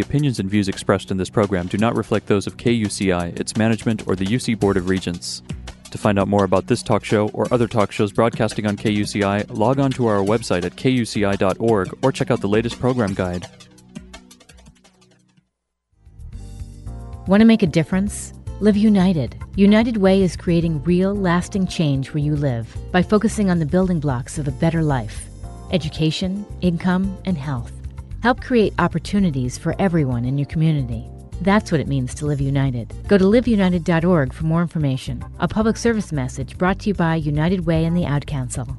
The opinions and views expressed in this program do not reflect those of KUCI, its management, or the UC Board of Regents. To find out more about this talk show or other talk shows broadcasting on KUCI, log on to our website at kuci.org or check out the latest program guide. Want to make a difference? Live United. United Way is creating real, lasting change where you live by focusing on the building blocks of a better life education, income, and health. Help create opportunities for everyone in your community. That's what it means to live united. Go to liveunited.org for more information. A public service message brought to you by United Way and the Ad Council.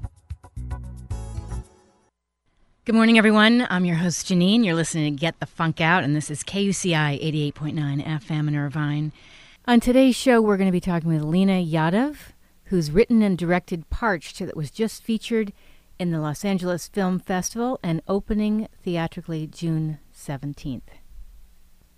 Good morning, everyone. I'm your host, Janine. You're listening to Get the Funk Out, and this is KUCI 88.9 FM in Irvine. On today's show, we're going to be talking with Leena Yadav, who's written and directed Parched, that was just featured in the Los Angeles Film Festival and opening theatrically June 17th.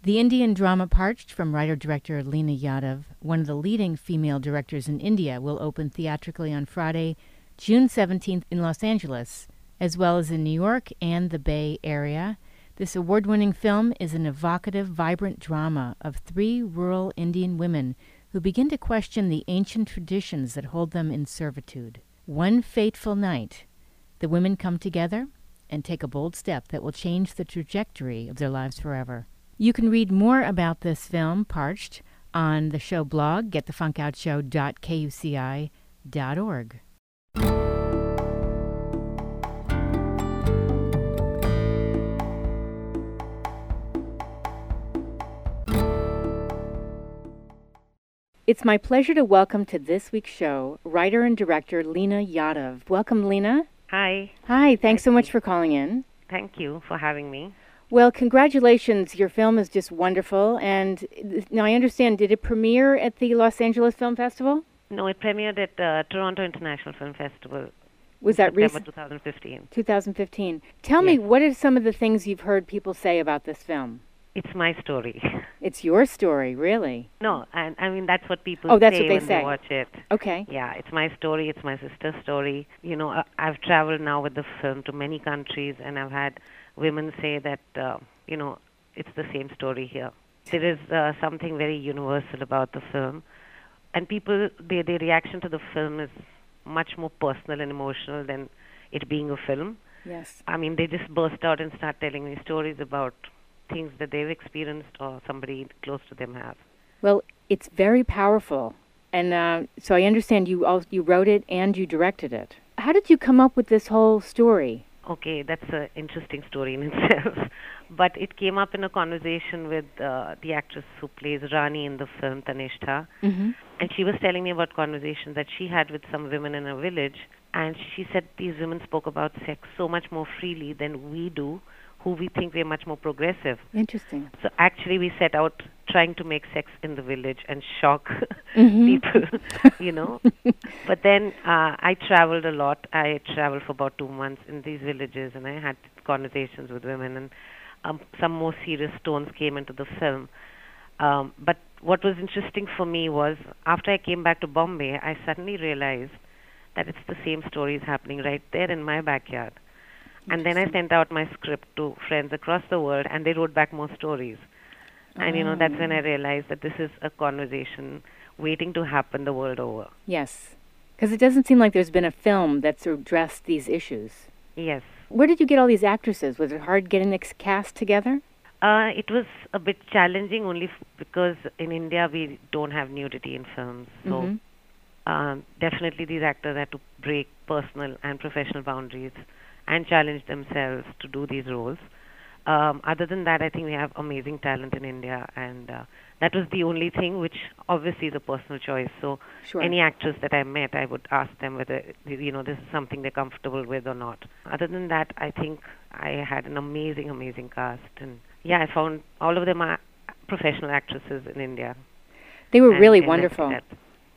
The Indian drama Parched from writer director Leena Yadav, one of the leading female directors in India, will open theatrically on Friday, June 17th in Los Angeles, as well as in New York and the Bay Area. This award winning film is an evocative, vibrant drama of three rural Indian women who begin to question the ancient traditions that hold them in servitude. One fateful night, the women come together and take a bold step that will change the trajectory of their lives forever. You can read more about this film, Parched, on the show blog, getthefunkoutshow.kuci.org. It's my pleasure to welcome to this week's show writer and director Leena Yadav. Welcome, Leena. Hi. Hi, thanks so much for calling in. Thank you for having me. Well, congratulations. Your film is just wonderful. And now I understand, did it premiere at the Los Angeles Film Festival? No, it premiered at uh, Toronto International Film Festival. Was that recent? 2015. 2015. Tell me, what are some of the things you've heard people say about this film? It's my story. It's your story, really. no, and I mean that's what people Oh, that's say what they when say. they watch it. Okay. Yeah, it's my story. It's my sister's story. You know, I- I've traveled now with the film to many countries, and I've had women say that uh, you know it's the same story here. There is uh, something very universal about the film, and people their their reaction to the film is much more personal and emotional than it being a film. Yes. I mean, they just burst out and start telling me stories about things that they've experienced or somebody close to them have. Well, it's very powerful. And uh, so I understand you all, you wrote it and you directed it. How did you come up with this whole story? Okay, that's an interesting story in itself. but it came up in a conversation with uh, the actress who plays Rani in the film, Tanishtha. Mm-hmm. And she was telling me about conversations that she had with some women in a village. And she said these women spoke about sex so much more freely than we do, who we think we're much more progressive. Interesting. So actually, we set out trying to make sex in the village and shock Mhm. people, you know. but then uh, I traveled a lot. I traveled for about two months in these villages, and I had conversations with women, and um, some more serious tones came into the film. Um, but what was interesting for me was after I came back to Bombay, I suddenly realized that it's the same stories happening right there in my backyard. And then I sent out my script to friends across the world, and they wrote back more stories. And you know, that's when I realized that this is a conversation waiting to happen the world over. Yes. Because it doesn't seem like there's been a film that's addressed these issues. Yes. Where did you get all these actresses? Was it hard getting this cast together? Uh, it was a bit challenging only f- because in India we don't have nudity in films. So Mhm. um, definitely these actors had to break personal and professional boundaries and challenge themselves to do these roles. Um, other than that, I think we have amazing talent in India, and uh, that was the only thing, which obviously is a personal choice. So Sure. any actress that I met, I would ask them whether you know this is something they're comfortable with or not. Other than that, I think I had an amazing, amazing cast, and yeah, I found all of them are professional actresses in India. They were and really left wonderful. that.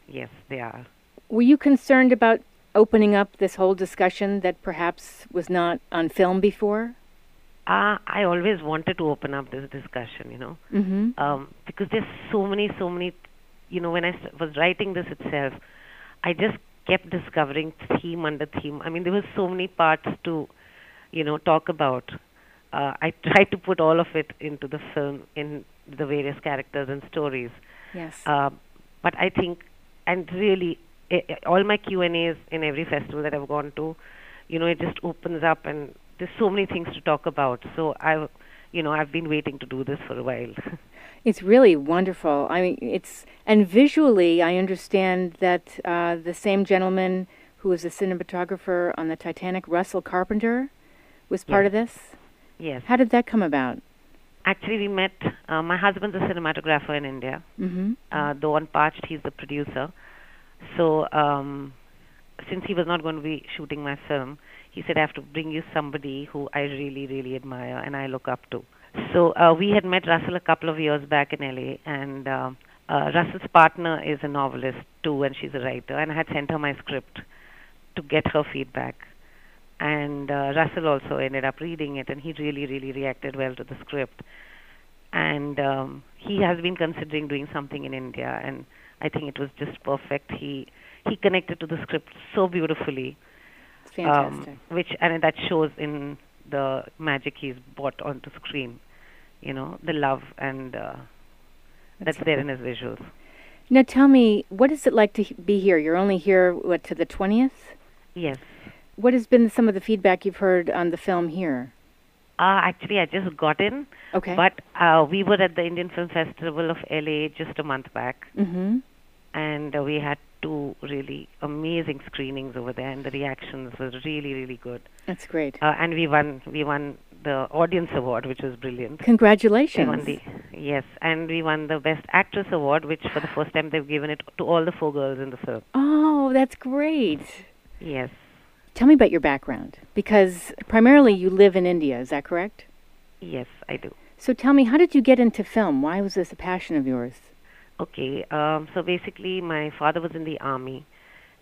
Yes, they are. Were you concerned about opening up this whole discussion that perhaps was not on film before? Uh, I always wanted to open up this discussion, you know, Mm-hmm. um, because there's so many, so many, you know, when I was writing this itself, I just kept discovering theme under theme. I mean, there were so many parts to, you know, talk about. uh, I tried to put all of it into the film in the various characters and stories. Yes. Uh, but I think, and really, all my Q and A's in every festival that I've gone to, you know, it just opens up, and there's so many things to talk about. So I, you know, I've been waiting to do this for a while. It's really wonderful. I mean, it's and visually, I understand that uh, the same gentleman who was a cinematographer on the Titanic, Russell Carpenter, was part Yes. of this. yes. How did that come about? Actually, we met. Uh, my husband's a cinematographer in India. Mm-hmm. Uh, though on Parched, he's the producer. So, um, since he was not going to be shooting my film, he said, I have to bring you somebody who I really, really admire and I look up to. So, uh, we had met Russell a couple of years back in LA, and uh, uh, Russell's partner is a novelist too, and she's a writer. And I had sent her my script to get her feedback. And uh, Russell also ended up reading it, and he really, really reacted well to the script. And um, he has been considering doing something in India, and I think it was just perfect. He he connected to the script so beautifully, It's fantastic. um, which and that shows in the magic he's brought onto screen. You know, the love and uh, that's there in his visuals. now, tell me, what is it like to be here? You're only here what to the twentieth. Yes. What has been some of the feedback you've heard on the film here? Uh, actually, I just got in, Okay. but uh, we were at the Indian Film Festival of LA just a month back, mm-hmm. and uh, we had two really amazing screenings over there, and the reactions were really, really good. That's great. Uh, and we won, we won the audience award, which was brilliant. We Congratulations. won the yes, and we won the best actress award, which for the first time they've given it to all the four girls in the film. oh, that's great. Yes, Tell me about your background, because primarily you live in India. Is that correct? yes, I do. So tell me, how did you get into film? Why was this a passion of yours? Okay, um, so basically, my father was in the army,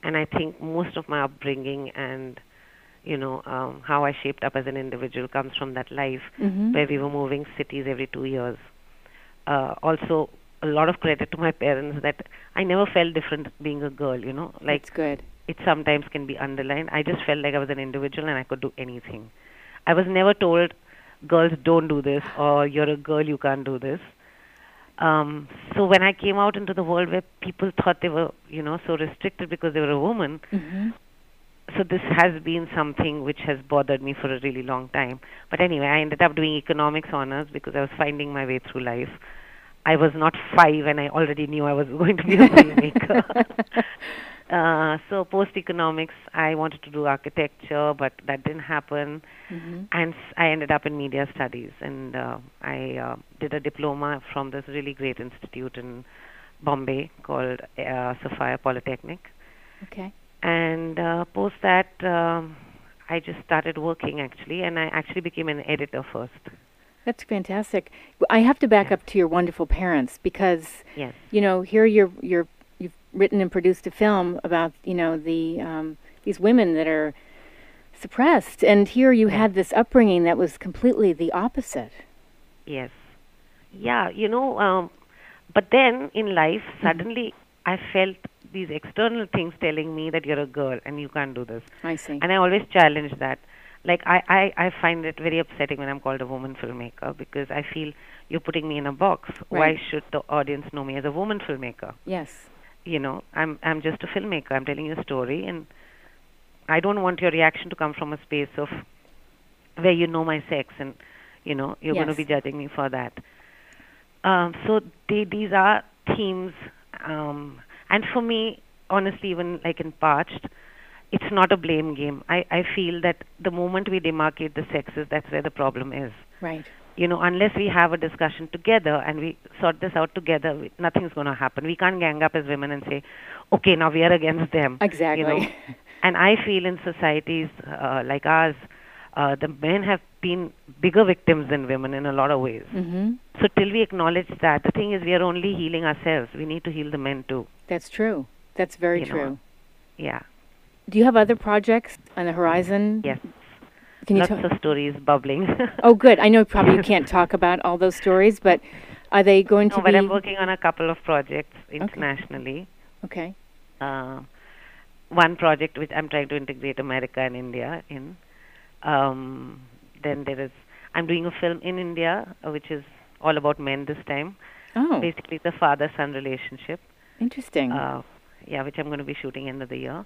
and I think most of my upbringing and you know um, how I shaped up as an individual comes from that life Mm-hmm. where we were moving cities every two years. Uh, also, a lot of credit to my parents that I never felt different being a girl. You know, like That's good. It sometimes can be underlined. I just felt like I was an individual and I could do anything. I was never told, girls don't do this or you're a girl, you can't do this. Um, so when I came out into the world where people thought they were, you know, so restricted because they were a woman, Mm-hmm. so this has been something which has bothered me for a really long time. But anyway, I ended up doing economics honors because I was finding my way through life. I was not five and I already knew I was going to be a filmmaker. Uh, so post economics, I wanted to do architecture, but that didn't happen. Mm-hmm. And I ended up in media studies, and uh, I uh, did a diploma from this really great institute in Bombay called uh, Sophia Polytechnic Okay. and uh, post that um, i just started working actually and i actually became an editor first That's fantastic. I have to back up to your wonderful parents because yes you know here you're you're you've written and produced a film about you know the um, these women that are suppressed, and here you Yeah. had this upbringing that was completely the opposite. yes yeah you know um, but then in life suddenly i felt these external things telling me that you're a girl and you can't do this I see. and i always challenge that like I, I, I find it very upsetting when i'm called a woman filmmaker because i feel you're putting me in a box why should the audience know me as a woman filmmaker yes. You know i'm i'm just a filmmaker. I'm telling you a story and i don't want your reaction to come from a space of where you know my sex and you know you're going to be judging me for that. Um so they, these are themes um and for me honestly even like in parched it's not a blame game. I i feel that the moment we demarcate the sexes that's where the problem is. Right. You know, unless we have a discussion together and we sort this out together, we, nothing's going to happen. We can't gang up as women and say, okay, now we are against them. Exactly. You know? and I feel in societies uh, like ours, uh, the men have been bigger victims than women in a lot of ways. mm-hmm. So till we acknowledge that, the thing is we are only healing ourselves. We need to heal the men too. That's true. That's very You know, true. Yeah. Do you have other projects on the horizon? Yes. Can you Lots tell? of stories bubbling. Oh, good. I know probably you can't talk about all those stories, but are they going to no, but? I'm working on a couple of projects internationally. Okay. uh, one project which I'm trying to integrate America and India in. Um, then there is I'm doing a film in India, uh, which is all about men this time. Oh, Basically, the father-son relationship. interesting. Uh, yeah, which I'm going to be shooting end of the year.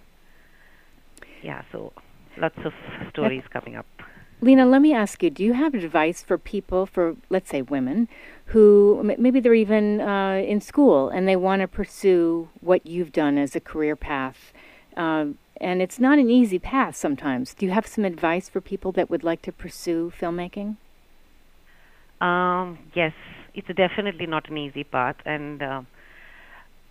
Yeah, so lots of stories coming up. Leena, let me ask you: Do you have advice for people, for let's say women, who maybe they're even uh, in school and they want to pursue what you've done as a career path, um, and it's not an easy path sometimes. Do you have some advice for people that would like to pursue filmmaking? Um, yes, it's definitely not an easy path, and uh,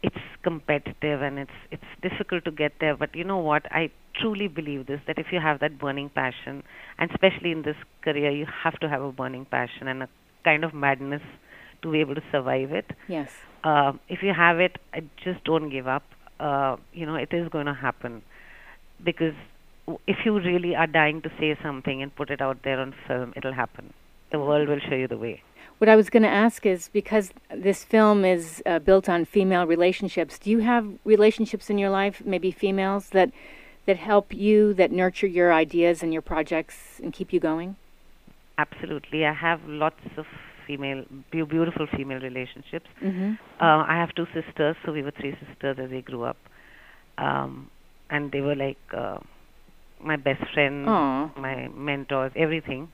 it's competitive and it's it's difficult to get there. But you know what? I truly believe this that if you have that burning passion, and especially in this career, you have to have a burning passion and a kind of madness to be able to survive it. Yes. Uh, if you have it, just don't give up. Uh, you know, it is going to happen because if you really are dying to say something and put it out there on film, it'll happen. The world will show you the way. What I was going to ask is because this film is uh, built on female relationships. Do you have relationships in your life, maybe females that that help you, that nurture your ideas and your projects, and keep you going? Absolutely, I have lots of female, beau- beautiful female relationships. Mm-hmm. Uh, I have two sisters, so we were three sisters as we grew up, um, and they were like uh, my best friends, Aw. my mentors, everything.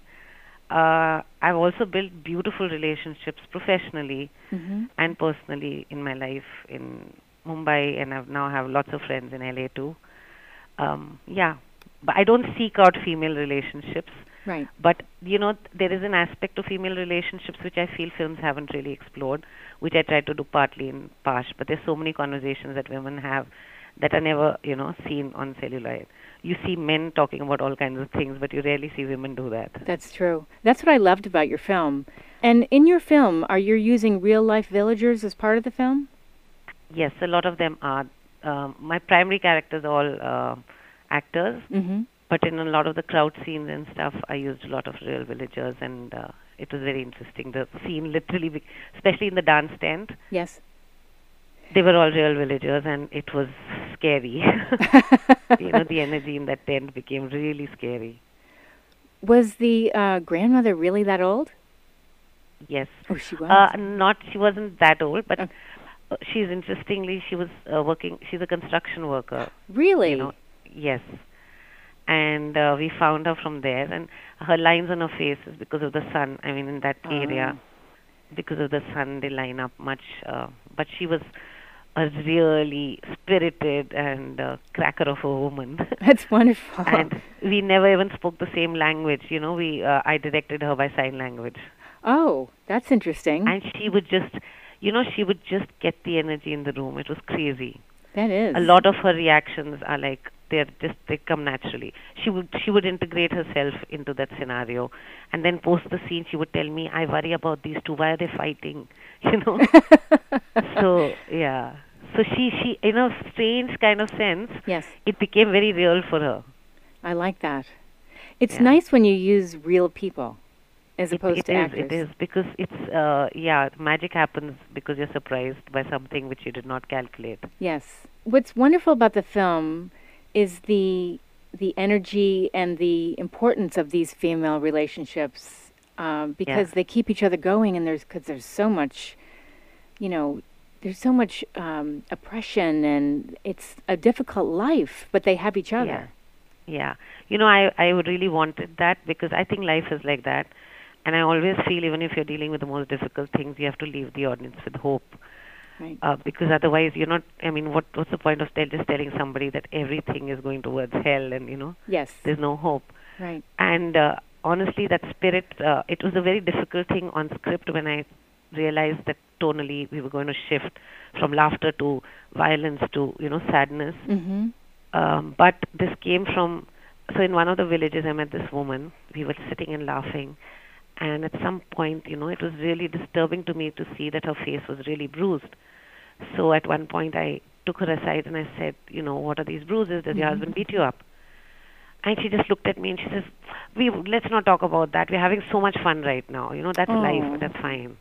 Uh, I've also built beautiful relationships professionally Mm-hmm. and personally in my life in Mumbai, and I've now have lots of friends in LA too. Um, yeah, but I don't seek out female relationships. Right. But you know, there is an aspect of female relationships which I feel films haven't really explored, which I try to do partly in Parched. But there's so many conversations that women have that are never, you know, seen on celluloid. You see men talking about all kinds of things, but you rarely see women do that. That's true. That's what I loved about your film. And in your film, are you using real life villagers as part of the film? Yes, a lot of them are. Um, my primary characters are all uh, actors, Mm-hmm. but in a lot of the crowd scenes and stuff, I used a lot of real villagers, and uh, it was very interesting. The scene literally, be- especially in the dance tent, Yes. they were all real villagers and it was scary you know the energy in that tent became really scary Was the uh, grandmother really that old? yes Oh, she was. uh not she wasn't that old but Oh. She's interestingly she was uh, working she's a construction worker really? you know yes and uh, we found her from there and her lines on her face is because of the sun i mean in that area because of the sun they line up much uh, but she was a really spirited and uh, cracker of a woman That's wonderful. and we never even spoke the same language you know we uh, i directed her by sign language oh, that's interesting. and she would just you know she would just get the energy in the room. It was crazy. That is. a lot of her reactions are like they're just they come naturally. She would she would integrate herself into that scenario. And then post the scene she would tell me i worry about these two. Why are they fighting? You know? So yeah. So she she in a strange kind of sense Yes, it became very real for her. I like that. It's Yeah. nice when you use real people as It- opposed it to is, actors. It is because it's uh, yeah, magic happens because you're surprised by something which you did not calculate. Yes. What's wonderful about the film is the the energy and the importance of these female relationships um, because they keep each other going, and there's because there's so much, you know, there's so much um, oppression, and it's a difficult life, but they have each other. Yeah. Yeah. You know, I I would really wanted that because I think life is like that. And I always feel even if you're dealing with the most difficult things, you have to leave the audience with hope. Right. Uh, because otherwise you're not I mean what what's the point of tell, just telling somebody that everything is going towards hell and you know Yes. there's no hope. Right. and uh, honestly that spirit uh, it was a very difficult thing on script when i realized that tonally we were going to shift from laughter to violence to you know sadness Mm-hmm. um, but this came from so in one of the villages i met this woman we were sitting and laughing and at some point you know it was really disturbing to me to see that her face was really bruised so at one point i took her aside and i said you know what are these bruises does your Mhm. husband beat you up and she just looked at me and she says we let's not talk about that we're having so much fun right now you know that's Oh. life that's fine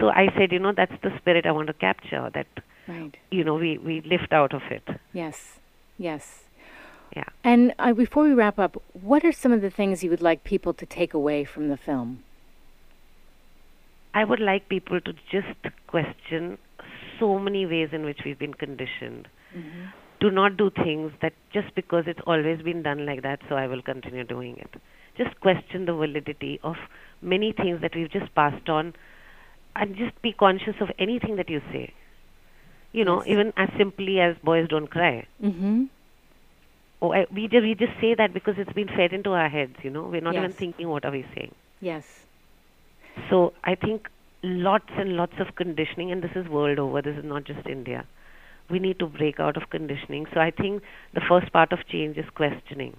so i said you know that's the spirit i want to capture that Right. you know we we lift out of it Yes. Yes. Yeah. And uh, before we wrap up, what are some of the things you would like people to take away from the film? I would like people to just question so many ways in which we've been conditioned. Mm-hmm. Do not do things that just because it's always been done like that, so I will continue doing it. Just question the validity of many things that we've just passed on and just be conscious of anything that you say. You know, Yes. even as simply as boys don't cry. Mm-hmm. Oh, I, we, just, we just say that because it's been fed into our heads, you know. We're not even thinking what are we saying. Yes. So I think lots and lots of conditioning, and this is world over. This is not just India. We need to break out of conditioning. So I think the first part of change is questioning.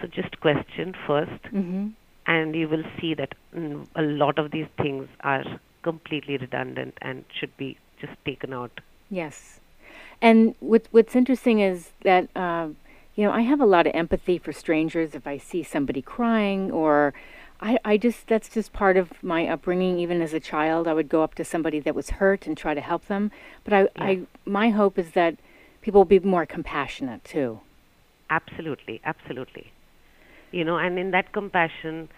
So just question first, Mm-hmm. and you will see that mm, a lot of these things are completely redundant and should be just taken out. Yes. And what, what's interesting is that, uh, you know, I have a lot of empathy for strangers if I see somebody crying or I, I just, that's just part of my upbringing. Even as a child, I would go up to somebody that was hurt and try to help them. But I, I, my hope is that people will be more compassionate too. Absolutely, absolutely. You know, and in that compassion,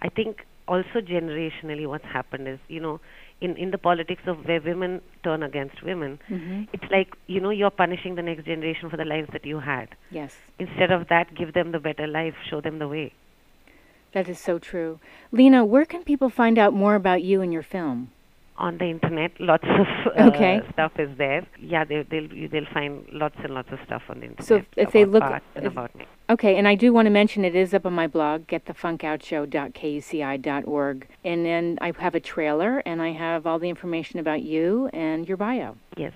I think also generationally what's happened is, you know, in, in the politics of where women turn against women, Mm-hmm. it's like, you know, you're punishing the next generation for the lives that you had. Yes. Instead of that, give them the better life, show them the way. That is so true. Leena, where can people find out more about you and your film? On the internet, lots of uh, Okay. stuff is there. Yeah, they, they'll they'll find lots and lots of stuff on the internet. So if- if they look- art and about me. Okay, and I do want to mention it is up on my blog, getthefunkoutshow.kuci.org. And then I have a trailer and I have all the information about you and your bio. Yes.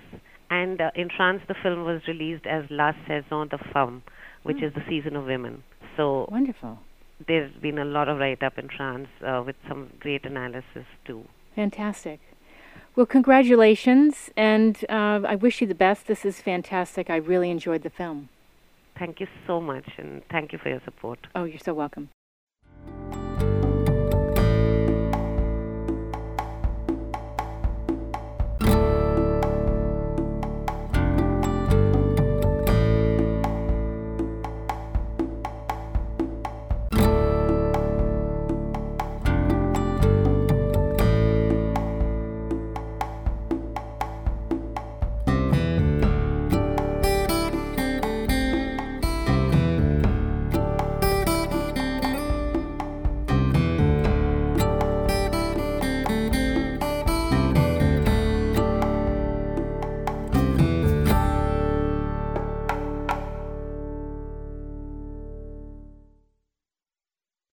And uh, in France, the film was released as La Saison de Femmes, which Hmm. is the season of women. So Wonderful. there's been a lot of write up in France uh, with some great analysis too. Fantastic. Well, congratulations, and uh, I wish you the best. This is fantastic. I really enjoyed the film. Thank you so much, and thank you for your support. Oh, you're so welcome.